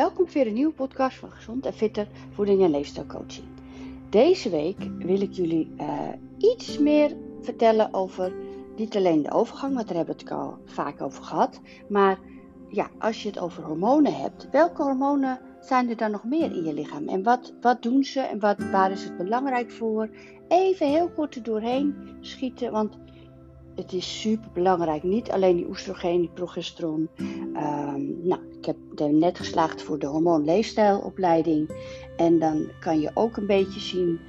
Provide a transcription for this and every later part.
Welkom voor een nieuwe podcast van Gezond en Fitter Voeding en Leefstijlcoaching. Deze week wil ik jullie uh, iets meer vertellen over niet alleen de overgang, want daar hebben we het al vaak over gehad. Maar ja, als je het over hormonen hebt, welke hormonen zijn er dan nog meer in je lichaam? En wat, wat doen ze en wat, waar is het belangrijk voor? Even heel kort er doorheen schieten, want het is super belangrijk. Niet alleen die oestrogeen, die progesteron. Um, nou, ik heb net geslaagd voor de hormoonleefstijlopleiding. En dan kan je ook een beetje zien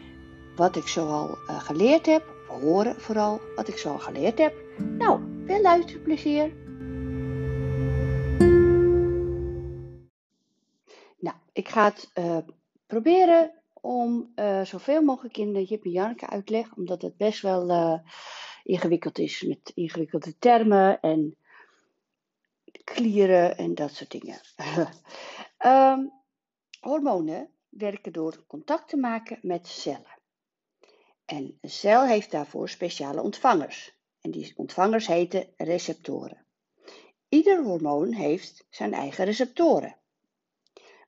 wat ik zoal uh, geleerd heb. Horen vooral wat ik zoal geleerd heb. Nou, veel luisterplezier. Nou, ik ga het uh, proberen om uh, zoveel mogelijk in de Jip en Janneke uitleg. Omdat het best wel ingewikkeld is met ingewikkelde termen en klieren en dat soort dingen. um, hormonen werken door contact te maken met cellen. En een cel heeft daarvoor speciale ontvangers. En die ontvangers heten receptoren. Ieder hormoon heeft zijn eigen receptoren.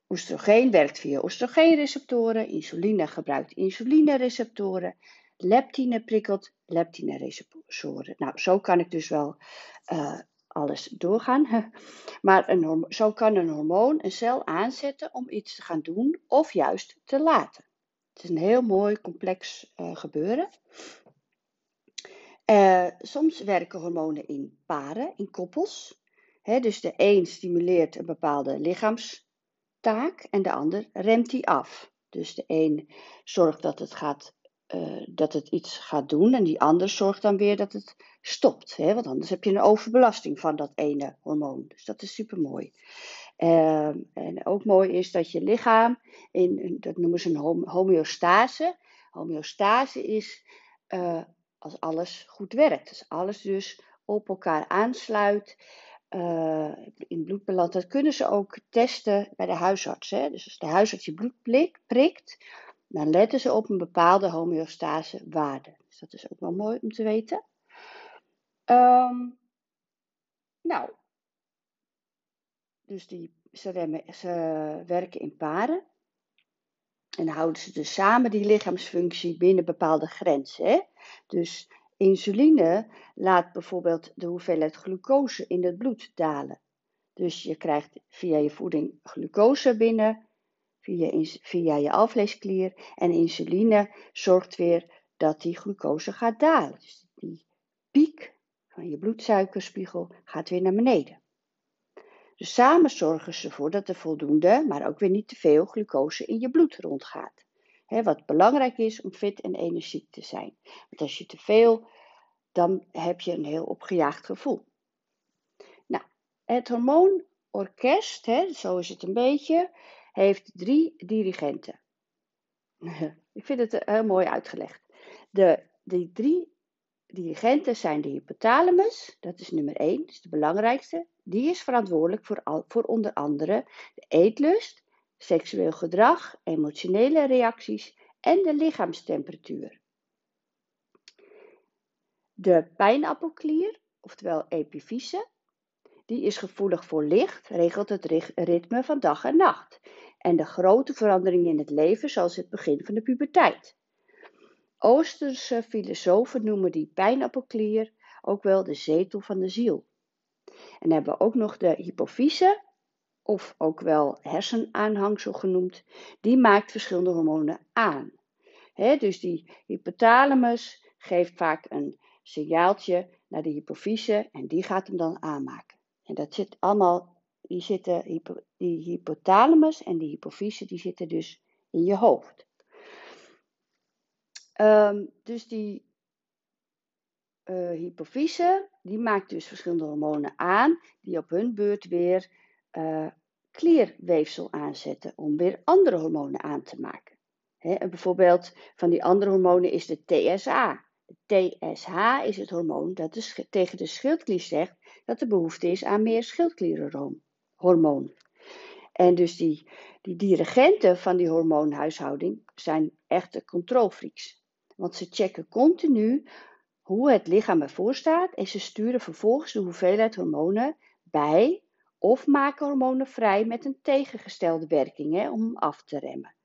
Oestrogeen werkt via oestrogeenreceptoren, insuline gebruikt insulinereceptoren Leptine prikkelt leptine-receptoren. Nou, zo kan ik dus wel uh, alles doorgaan. Maar een, zo kan een hormoon een cel aanzetten om iets te gaan doen of juist te laten. Het is een heel mooi complex uh, gebeuren. Uh, soms werken hormonen in paren, in koppels. Dus de een stimuleert een bepaalde lichaamstaak en de ander remt die af. Dus de een zorgt dat het gaat uh, dat het iets gaat doen en die ander zorgt dan weer dat het stopt. Hè? Want anders heb je een overbelasting van dat ene hormoon. Dus dat is super mooi. Uh, en ook mooi is dat je lichaam, in, dat noemen ze een homeostase. Homeostase is uh, als alles goed werkt. Als alles dus op elkaar aansluit. Uh, in bloedbalans. Dat kunnen ze ook testen bij de huisarts. Hè? Dus als de huisarts je bloed prikt, dan letten ze op een bepaalde homeostase waarde. Dus dat is ook wel mooi om te weten. Um, nou, dus die, ze, werken in paren. En houden ze dus samen die lichaamsfunctie binnen bepaalde grenzen. Hè? Dus insuline laat bijvoorbeeld de hoeveelheid glucose in het bloed dalen. Dus je krijgt via je voeding glucose binnen via, via je alvleesklier. En insuline zorgt weer dat die glucose gaat dalen. Dus die piek van je bloedsuikerspiegel gaat weer naar beneden. Dus samen zorgen ze ervoor dat er voldoende, maar ook weer niet te veel glucose in je bloed rondgaat. wat belangrijk is om fit en energiek te zijn. Want als je te veel, dan heb je een heel opgejaagd gevoel. Nou, het hormoonorkest, zo is het een beetje, heeft drie dirigenten. Ik vind het heel mooi uitgelegd. De, die drie dirigenten zijn de hypothalamus, dat is nummer één, dat is de belangrijkste. Die is verantwoordelijk voor, al, voor onder andere de eetlust, seksueel gedrag, emotionele reacties en de lichaamstemperatuur. De pijnappelklier, oftewel epifyse, die is gevoelig voor licht, regelt het ritme van dag en nacht en de grote veranderingen in het leven, zoals het begin van de puberteit. Oosterse filosofen noemen die pijnappelklier ook wel de zetel van de ziel. En hebben we ook nog de hypofyse, of ook wel hersenaanhangsel genoemd, die maakt verschillende hormonen aan. dus die hypothalamus geeft vaak een signaaltje naar de hypofyse en die gaat hem dan aanmaken. En dat zit allemaal die zitten, die hypothalamus en die hypofyse, die zitten dus in je hoofd. Um, dus die uh, hypofyse, die maakt dus verschillende hormonen aan, die op hun beurt weer uh, klierweefsel aanzetten om weer andere hormonen aan te maken. He, bijvoorbeeld van die andere hormonen is de TSA. TSH is het hormoon dat de, tegen de schildklier zegt dat er behoefte is aan meer schildklierenhormoon hormoon. En dus die, die dirigenten van die hormoonhuishouding zijn echte controlfreaks. Want ze checken continu hoe het lichaam ervoor staat en ze sturen vervolgens de hoeveelheid hormonen bij of maken hormonen vrij met een tegengestelde werking hè, om af te remmen.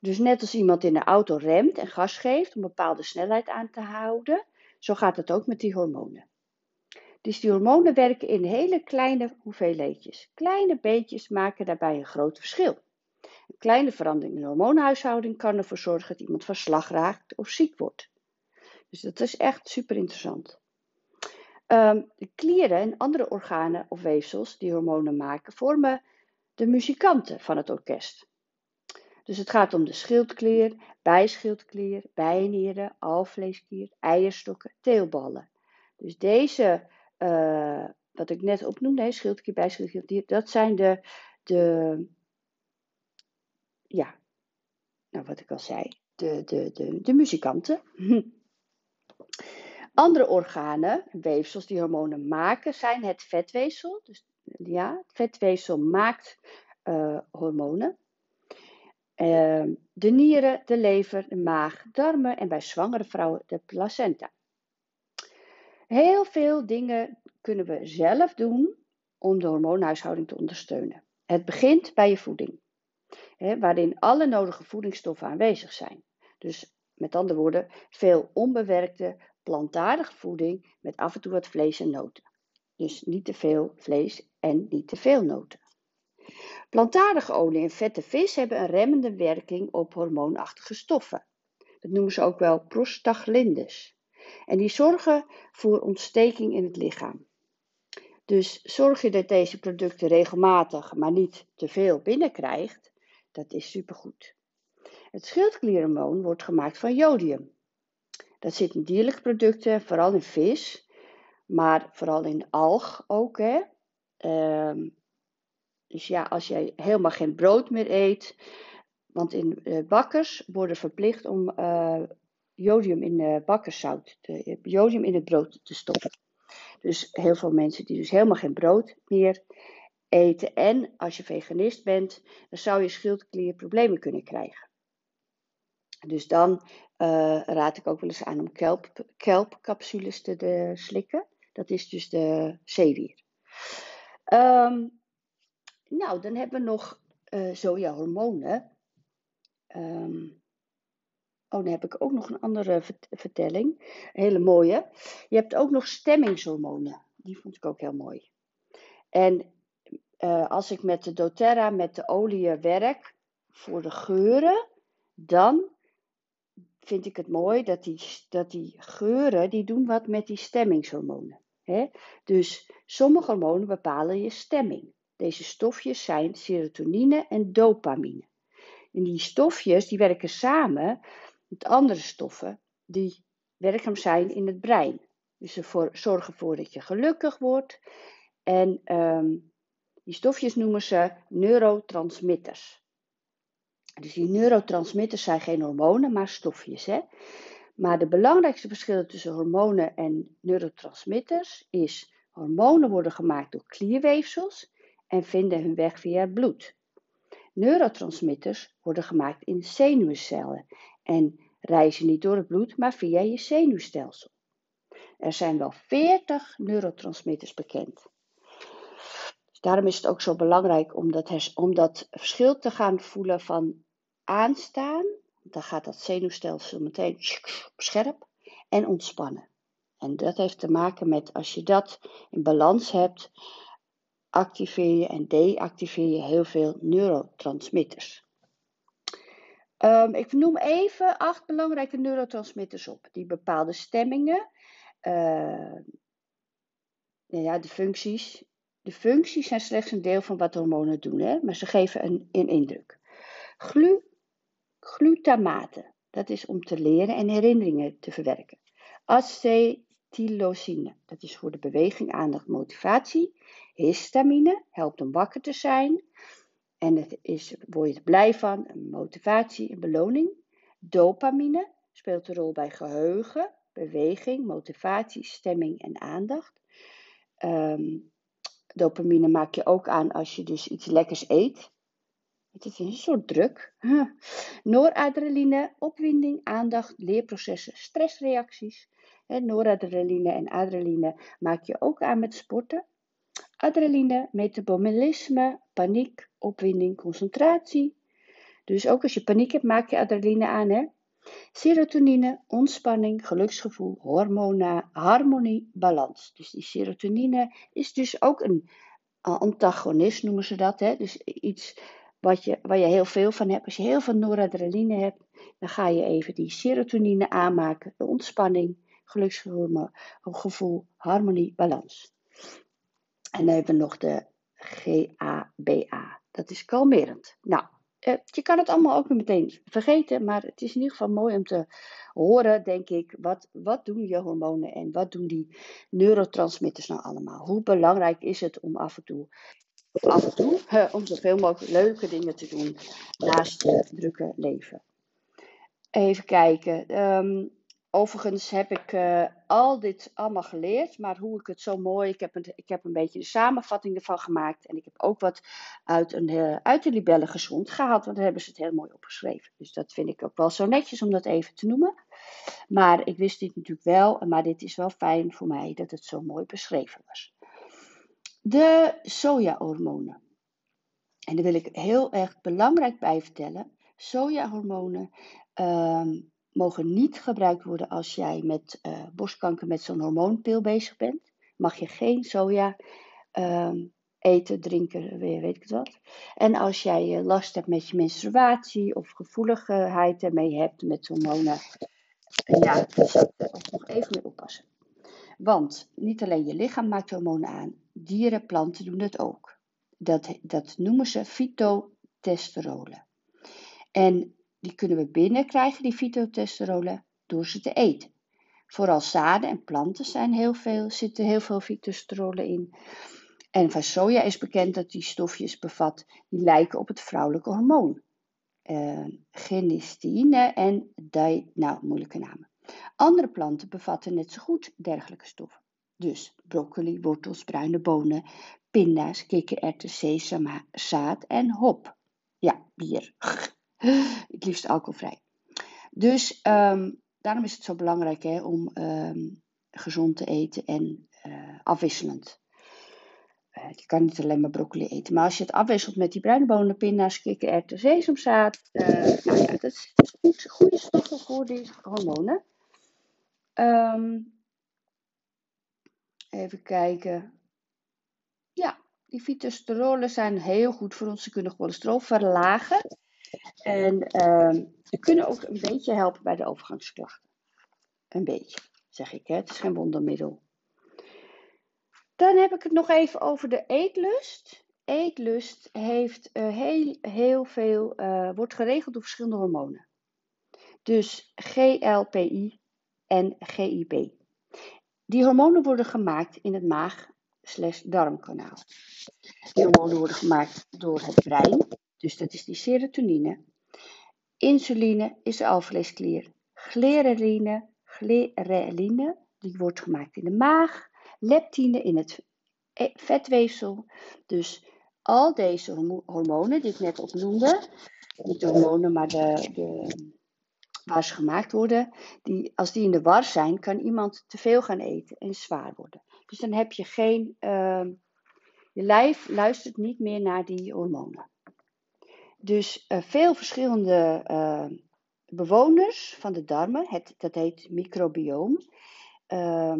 Dus net als iemand in de auto remt en gas geeft om een bepaalde snelheid aan te houden, zo gaat het ook met die hormonen. Dus die hormonen werken in hele kleine hoeveelheidjes. Kleine beetjes maken daarbij een groot verschil. Een kleine verandering in de hormoonhuishouding kan ervoor zorgen dat iemand van slag raakt of ziek wordt. Dus dat is echt super interessant. Ehm, de klieren en andere organen of weefsels die hormonen maken, vormen de muzikanten van het orkest. Dus het gaat om de schildklier, bijschildklier, bijnieren, alvleesklier, eierstokken, teelballen. Dus deze, uh, wat ik net opnoemde, schildklier, bijschildklier, dat zijn de, de, ja, nou wat ik al zei, de, de, de, de muzikanten. Andere organen, weefsels die hormonen maken, zijn het vetweefsel. Dus ja, het vetweefsel maakt uh, hormonen. Uh, de nieren, de lever, de maag, darmen en bij zwangere vrouwen de placenta. Heel veel dingen kunnen we zelf doen om de hormoonhuishouding te ondersteunen. Het begint bij je voeding, hè, waarin alle nodige voedingsstoffen aanwezig zijn. Dus met andere woorden, veel onbewerkte, plantaardige voeding met af en toe wat vlees en noten. Dus niet te veel vlees en niet te veel noten. Plantaardige olie en vette vis hebben een remmende werking op hormoonachtige stoffen. Dat noemen ze ook wel prostaglandines. En die zorgen voor ontsteking in het lichaam. Dus zorg je dat deze producten regelmatig, maar niet te veel binnenkrijgt, dat is supergoed. Het schildklierhormoon wordt gemaakt van jodium. Dat zit in dierlijke producten, vooral in vis, maar vooral in alg ook. Hè? Ehm, dus ja, als jij helemaal geen brood meer eet, want in uh, bakkers worden verplicht om uh, jodium in uh, bakkerszout, te, jodium in het brood te stoppen. Dus heel veel mensen die dus helemaal geen brood meer eten en als je veganist bent, dan zou je schildklier problemen kunnen krijgen. Dus dan raad ik ook wel eens aan om kelp, kelpcapsules te de, slikken. Dat is dus de zeewier. Um, nou, dan hebben we nog uh, sojahormonen. Um, oh, dan heb ik ook nog een andere vertelling. Hele mooie. Je hebt ook nog stemmingshormonen. Die vond ik ook heel mooi. En uh, als ik met de doTERRA, met de olie werk voor de geuren, dan vind ik het mooi dat die, dat die geuren, die doen wat met die stemmingshormonen. Hè? Dus sommige hormonen bepalen je stemming. Deze stofjes zijn serotonine en dopamine. En die stofjes die werken samen met andere stoffen die werkzaam zijn in het brein. Dus ze zorgen ervoor dat je gelukkig wordt. En um, die stofjes noemen ze neurotransmitters. Dus die neurotransmitters zijn geen hormonen, maar stofjes. Hè? Maar de belangrijkste verschillen tussen hormonen en neurotransmitters is: hormonen worden gemaakt door klierweefsels en vinden hun weg via het bloed. Neurotransmitters worden gemaakt in zenuwcellen en reizen niet door het bloed, maar via je zenuwstelsel. Er zijn wel 40 neurotransmitters bekend. Dus daarom is het ook zo belangrijk om dat, om dat verschil te gaan voelen van aanstaan. Dan gaat dat zenuwstelsel meteen scherp en ontspannen. En dat heeft te maken met als je dat in balans hebt, activeer je en deactiveer je heel veel neurotransmitters. Um, ik noem even acht belangrijke neurotransmitters op, die bepaalde stemmingen, uh, ja, de functies. De functies zijn slechts een deel van wat hormonen doen, hè, maar ze geven een, indruk. Glu, glutamate, dat is om te leren en herinneringen te verwerken. Acetylosine, dat is voor de beweging, aandacht, motivatie. Histamine helpt om wakker te zijn. En het is, word je blij van, een motivatie, een beloning. Dopamine speelt een rol bij geheugen, beweging, motivatie, stemming en aandacht. Um, dopamine maak je ook aan als je dus iets lekkers eet. Het is een soort druk. Noradrenaline, opwinding, aandacht, leerprocessen, stressreacties. Noradrenaline en adrenaline maak je ook aan met sporten. Adrenaline, metabolisme, paniek, opwinding, concentratie. Dus ook als je paniek hebt, maak je adrenaline aan. Hè? Serotonine, ontspanning, geluksgevoel, hormonen, harmonie, balans. Dus die serotonine is dus ook een antagonist, noemen ze dat. Hè? Dus iets wat je, waar je heel veel van hebt. Als je heel veel noradrenaline hebt, dan ga je even die serotonine aanmaken. De ontspanning, geluksgevoel, harmonie, balans. En dan hebben we nog de GABA. Dat is kalmerend. Nou, eh, je kan het allemaal ook meteen vergeten, maar het is in ieder geval mooi om te horen, denk ik, wat, wat doen je hormonen en wat doen die neurotransmitters nou allemaal? Hoe belangrijk is het om af en toe, af en toe om zoveel mogelijk leuke dingen te doen naast je drukke leven? Even kijken. Um, Overigens heb ik uh, al dit allemaal geleerd, maar hoe ik het zo mooi. Ik heb, een, ik heb een beetje de samenvatting ervan gemaakt. En ik heb ook wat uit, een, uh, uit de libellen gezond gehaald, want daar hebben ze het heel mooi opgeschreven. Dus dat vind ik ook wel zo netjes om dat even te noemen. Maar ik wist dit natuurlijk wel, maar dit is wel fijn voor mij dat het zo mooi beschreven was. De sojahormonen. En daar wil ik heel erg belangrijk bij vertellen. Sojahormonen. Um, mogen niet gebruikt worden als jij met uh, borstkanker met zo'n hormoonpil bezig bent. Mag je geen soja ehm, eten, drinken, weet ik wat. En als jij uh, last hebt met je menstruatie of gevoeligheid ermee hebt met hormonen, ja, ook nog even mee oppassen. Want niet alleen je lichaam maakt hormonen aan, dieren, planten doen dat ook. Dat, dat noemen ze fytotestosterolen. En die kunnen we binnenkrijgen, die fytotestosterolen, door ze te eten. Vooral zaden en planten zijn heel veel, zitten heel veel fytosterolen in. En van soja is bekend dat die stofjes bevat die lijken op het vrouwelijke hormoon. Uh, genistine en di, nou moeilijke namen. Andere planten bevatten net zo goed dergelijke stoffen. Dus broccoli, wortels, bruine bonen, pinda's, kikkererwten, sesam, zaad en hop. Ja, bier. het liefst alcoholvrij. Dus um, daarom is het zo belangrijk hè, om um, gezond te eten en uh, afwisselend. Uh, je kan niet alleen maar broccoli eten, maar als je het afwisselt met die bruine bonen, pinda's, kikkererwten, sesamzaad, uh, nou dat is, goed, goede stoffen voor die hormonen. Um, even kijken. Ja, die fytosterolen zijn heel goed voor ons. Ze kunnen cholesterol verlagen. En uh, ze kunnen ook een beetje helpen bij de overgangsklachten. Een beetje, zeg ik. Hè? Het is geen wondermiddel. Dan heb ik het nog even over de eetlust. Eetlust heeft uh, heel, heel veel, uh, wordt geregeld door verschillende hormonen. Dus GLPI en GIP. Die hormonen worden gemaakt in het maag-darmkanaal. Die hormonen worden gemaakt door het brein dus dat is die serotonine. Insuline is de alvleesklier. Ghrereline, ghrereline, die wordt gemaakt in de maag. Leptine in het e-, vetweefsel. Dus al deze hormonen die ik net opnoemde, niet de hormonen, maar de, de, waar ze gemaakt worden, die, als die in de war zijn, kan iemand te veel gaan eten en zwaar worden. Dus dan heb je geen, uh, je lijf luistert niet meer naar die hormonen. Dus uh, veel verschillende uh, bewoners van de darmen, het, dat heet microbioom, uh,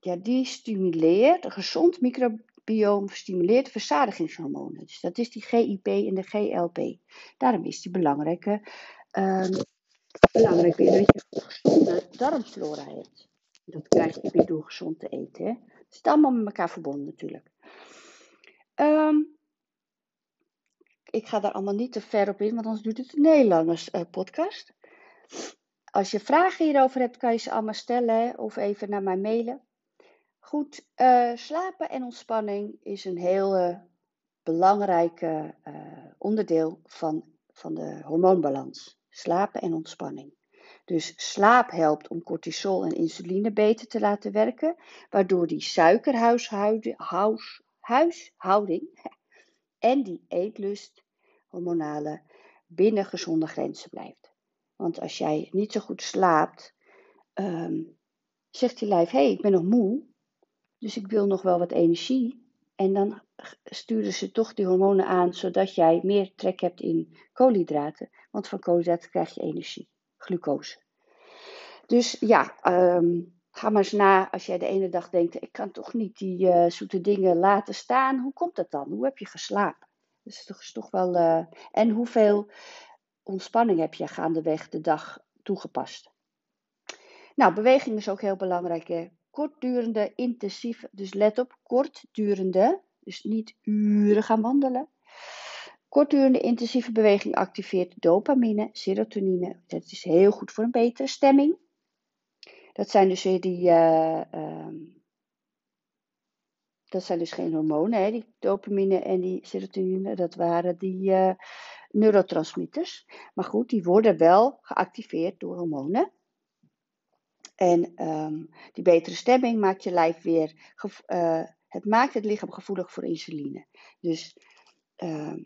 ja, die stimuleert, een gezond microbioom stimuleert verzadigingshormonen. Dus dat is die GIP en de GLP. Daarom is die belangrijke, ehm, belangrijk dat je gezonde darmflora hebt. Dat krijg je weer door gezond te eten. Hè? Het is allemaal met elkaar verbonden natuurlijk. Um, ik ga daar allemaal niet te ver op in, want anders duurt het een heel lange uh, podcast. Als je vragen hierover hebt, kan je ze allemaal stellen of even naar mij mailen. Goed, uh, slapen en ontspanning is een heel uh, belangrijk onderdeel van, van de hormoonbalans. Slapen en ontspanning. Dus slaap helpt om cortisol en insuline beter te laten werken, waardoor die suikerhuishouding en die eetlust, hormonale, binnen gezonde grenzen blijft. Want als jij niet zo goed slaapt, um, zegt je lijf: hé, hey, ik ben nog moe. dus ik wil nog wel wat energie. En dan sturen ze toch die hormonen aan, zodat jij meer trek hebt in koolhydraten. Want van koolhydraten krijg je energie, glucose. Dus ja, ehm, ga maar eens na als jij de ene dag denkt, ik kan toch niet die uh, zoete dingen laten staan. Hoe komt dat dan? Hoe heb je geslapen? Is toch, is toch wel... Uh, en hoeveel ontspanning heb je gaandeweg de dag toegepast? Nou, beweging is ook heel belangrijk. Hè? Kortdurende, intensieve, dus let op, kortdurende, dus niet uren gaan wandelen. Kortdurende intensieve beweging activeert dopamine, serotonine. Dat is heel goed voor een betere stemming. Dat zijn dus weer die. Uh, um, dat zijn dus geen hormonen, hè, die dopamine en die serotonine. Dat waren die uh, neurotransmitters. Maar goed, die worden wel geactiveerd door hormonen. En um, die betere stemming maakt je lijf weer. Uh, het maakt het lichaam gevoelig voor insuline. Dus uh,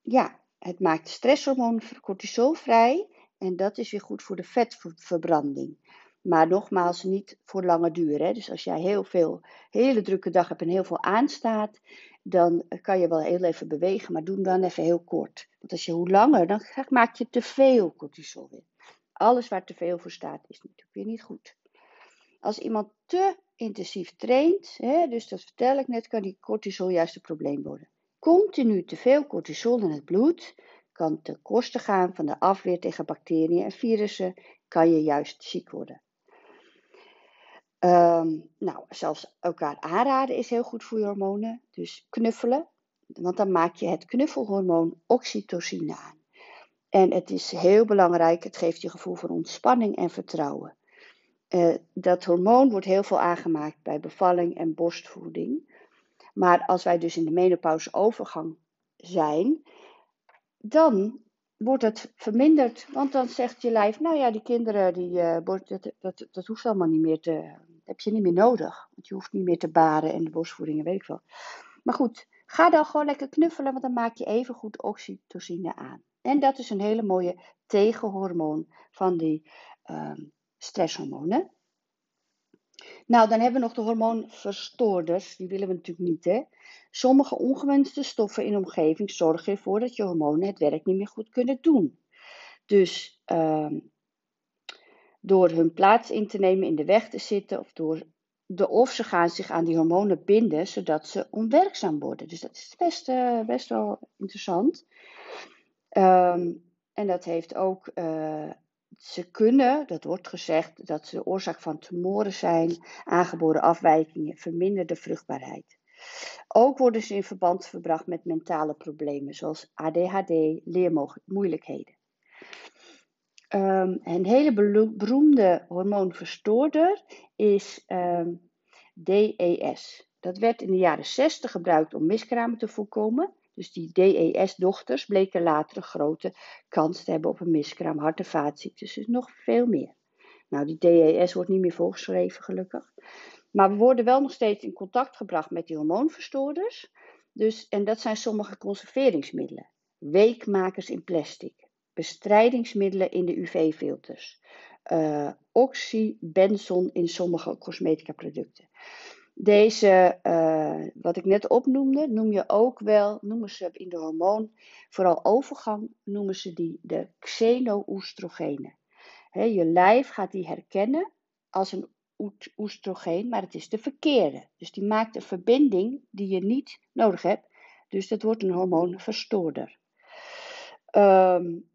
ja, het maakt stresshormoon cortisol vrij. En dat is weer goed voor de vetverbranding. Maar nogmaals, niet voor lange duur. Hè? Dus als jij heel veel, hele drukke dag hebt en heel veel aanstaat, dan kan je wel heel even bewegen, maar doe dan even heel kort. Want als je hoe langer, dan maak je te veel cortisol weer. Alles waar te veel voor staat, is natuurlijk weer niet goed. Als iemand te intensief traint, hè, dus dat vertel ik net, kan die cortisol juist een probleem worden. Continu te veel cortisol in het bloed kan ten koste gaan van de afweer tegen bacteriën en virussen, kan je juist ziek worden. Um, nou, zelfs elkaar aanraden is heel goed voor je hormonen. Dus knuffelen, want dan maak je het knuffelhormoon oxytocine aan. En het is heel belangrijk, het geeft je gevoel van ontspanning en vertrouwen. Uh, dat hormoon wordt heel veel aangemaakt bij bevalling en borstvoeding. Maar als wij dus in de menopauze overgang zijn, dan wordt het verminderd. Want dan zegt je lijf, nou ja, die kinderen, die, uh, dat, dat hoeft allemaal niet meer te, heb je niet meer nodig. Want je hoeft niet meer te baren en de borstvoedingen, weet ik wel. Maar goed, ga dan gewoon lekker knuffelen, want dan maak je even goed oxytocine aan. En dat is een hele mooie tegenhormoon van die um, stresshormonen. Nou, dan hebben we nog de hormoonverstoorders. Die willen we natuurlijk niet, hè. Sommige ongewenste stoffen in de omgeving zorgen ervoor dat je hormonen het werk niet meer goed kunnen doen. Dus um, door hun plaats in te nemen, in de weg te zitten, of, door de, of ze gaan zich aan die hormonen binden, zodat ze onwerkzaam worden. Dus dat is best, uh, best wel interessant. Um, en dat heeft ook, uh, ze kunnen, dat wordt gezegd, dat ze de oorzaak van tumoren zijn, aangeboren afwijkingen, verminderde vruchtbaarheid. Ook worden ze in verband gebracht met mentale problemen, zoals ADHD, leermoeilijkheden. Um, een hele beroemde hormoonverstoorder is um, DES. Dat werd in de jaren 60 gebruikt om miskramen te voorkomen. Dus die DES-dochters bleken later een grote kans te hebben op een miskraam, hart- en vaatziektes, dus nog veel meer. Nou, die DES wordt niet meer voorgeschreven, gelukkig. Maar we worden wel nog steeds in contact gebracht met die hormoonverstoorders. Dus, en dat zijn sommige conserveringsmiddelen. Weekmakers in plastic bestrijdingsmiddelen in de UV-filters, uh, eh, oxybenzon in sommige cosmetica producten. Deze, uh, wat ik net opnoemde, noem je ook wel, noemen ze in de hormoon, vooral overgang, noemen ze die de xeno-oestrogenen. je lijf gaat die herkennen als een oestrogeen, maar het is de verkeerde. Dus die maakt een verbinding die je niet nodig hebt. Dus dat wordt een hormoonverstoorder. Um,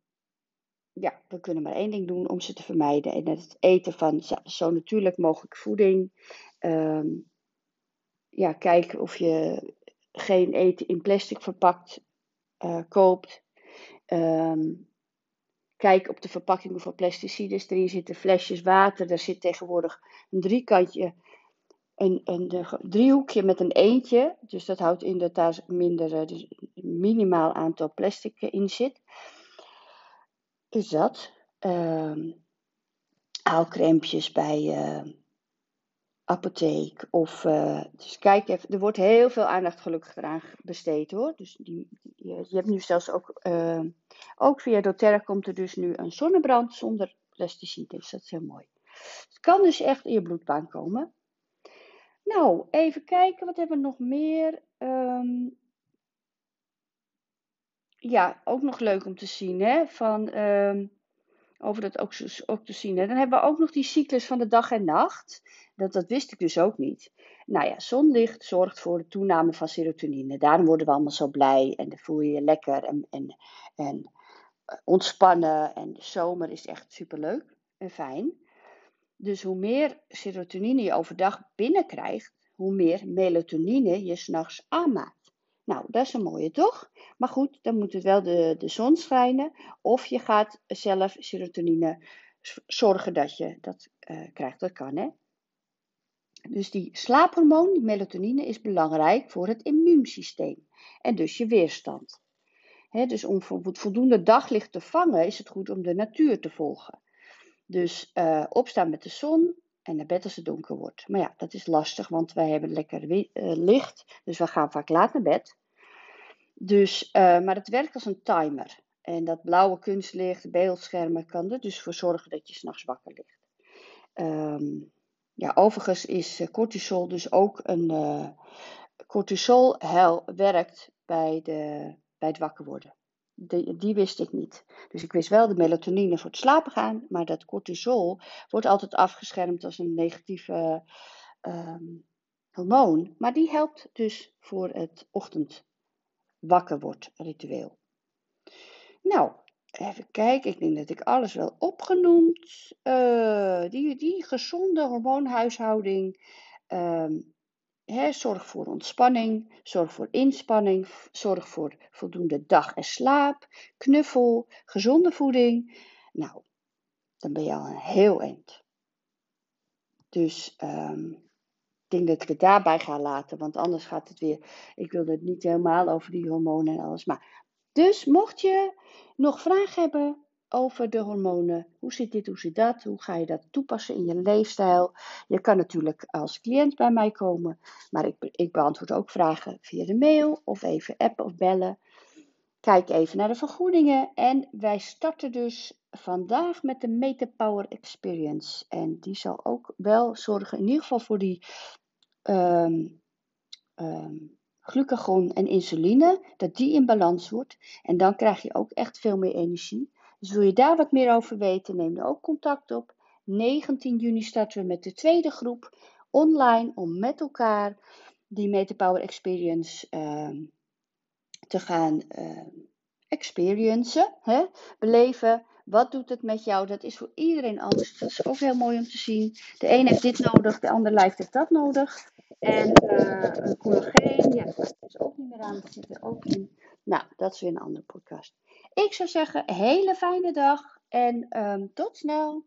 ja, we kunnen maar één ding doen om ze te vermijden. En het eten van zo, natuurlijk mogelijk voeding. Um, ja, kijken of je geen eten in plastic verpakt uh, koopt. Um, kijk op de verpakking hoeveel plasticides erin zitten. Flesjes water, daar zit tegenwoordig een driekantje. Een, een, driehoekje met een eentje. Dus dat houdt in dat daar minder, eh, dus minimaal aantal plastic in zit is dat. Uh, bij uh, apotheek. Of, uh, dus kijk even, er wordt heel veel aandacht gelukkig eraan besteed hoor. Dus die, je, je hebt nu zelfs ook, uh, ook via doTERRA komt er dus nu een zonnebrand zonder pesticiden. Dus dat is heel mooi. Het kan dus echt in je bloedbaan komen. Nou, even kijken, wat hebben we nog meer? Ehm, ja, ook nog leuk om te zien, hè? Van, ehm, over dat ook, ook te zien. Hè? Dan hebben we ook nog die cyclus van de dag en nacht. Dat, dat wist ik dus ook niet. Nou ja, zonlicht zorgt voor de toename van serotonine. Daarom worden we allemaal zo blij en dan voel je je lekker en, en, en eh, ontspannen. En de zomer is echt superleuk en fijn. Dus hoe meer serotonine je overdag binnenkrijgt, hoe meer melatonine je s'nachts aanmaakt. Nou, dat is een mooie toch? Maar goed, dan moet het wel de, de zon schijnen. Of je gaat zelf serotonine zorgen dat je dat uh, krijgt. Dat kan hè. Dus die slaaphormoon, die melatonine, is belangrijk voor het immuunsysteem. En dus je weerstand. Dus om voldoende daglicht te vangen, is het goed om de natuur te volgen. Dus uh, opstaan met de zon en naar bed als het donker wordt. Maar ja, dat is lastig, want wij hebben lekker uh, licht. Dus we gaan vaak laat naar bed. Dus, uh, maar het werkt als een timer. En dat blauwe kunstlicht, beeldschermen, kan er dus voor zorgen dat je s'nachts wakker ligt. Um, ja, overigens is cortisol dus ook een. Uh, cortisol werkt bij, de, bij het wakker worden. Die, die wist ik niet. Dus ik wist wel de melatonine voor het slapen gaan, maar dat cortisol wordt altijd afgeschermd als een negatieve um, hormoon. Maar die helpt dus voor het ochtend wakker wordt ritueel. Nou, even kijken. Ik denk dat ik alles wel opgenoemd. Uh, die, die gezonde hormoonhuishouding. Um, He, zorg voor ontspanning, zorg voor inspanning, zorg voor voldoende dag en slaap, knuffel, gezonde voeding. Nou, dan ben je al een heel eind. Dus um, ik denk dat ik het daarbij ga laten, want anders gaat het weer. Ik wil het niet helemaal over die hormonen en alles. Maar, dus mocht je nog vragen hebben, over de hormonen. Hoe zit dit, hoe zit dat? Hoe ga je dat toepassen in je leefstijl? Je kan natuurlijk als cliënt bij mij komen, maar ik, ik beantwoord ook vragen via de mail of even appen of bellen. Kijk even naar de vergoedingen en wij starten dus vandaag met de MetaPower Experience. En die zal ook wel zorgen, in ieder geval voor die um, glucagon en insuline, dat die in balans wordt. En dan krijg je ook echt veel meer energie. Dus wil je daar wat meer over weten, neem dan ook contact op. 19 juni starten we met de tweede groep online om met elkaar die MetaPower Experience uh, te gaan uh, experiencen, hè? beleven. Wat doet het met jou? Dat is voor iedereen anders. Dat is ook heel mooi om te zien. De een heeft dit nodig, de ander lijkt heeft dat nodig. En uh, een collageen, ja, dat is ook niet meer aan. Dat zit er ook in. Nou, dat is weer een andere podcast. Ik zou zeggen, hele fijne dag en um, tot snel.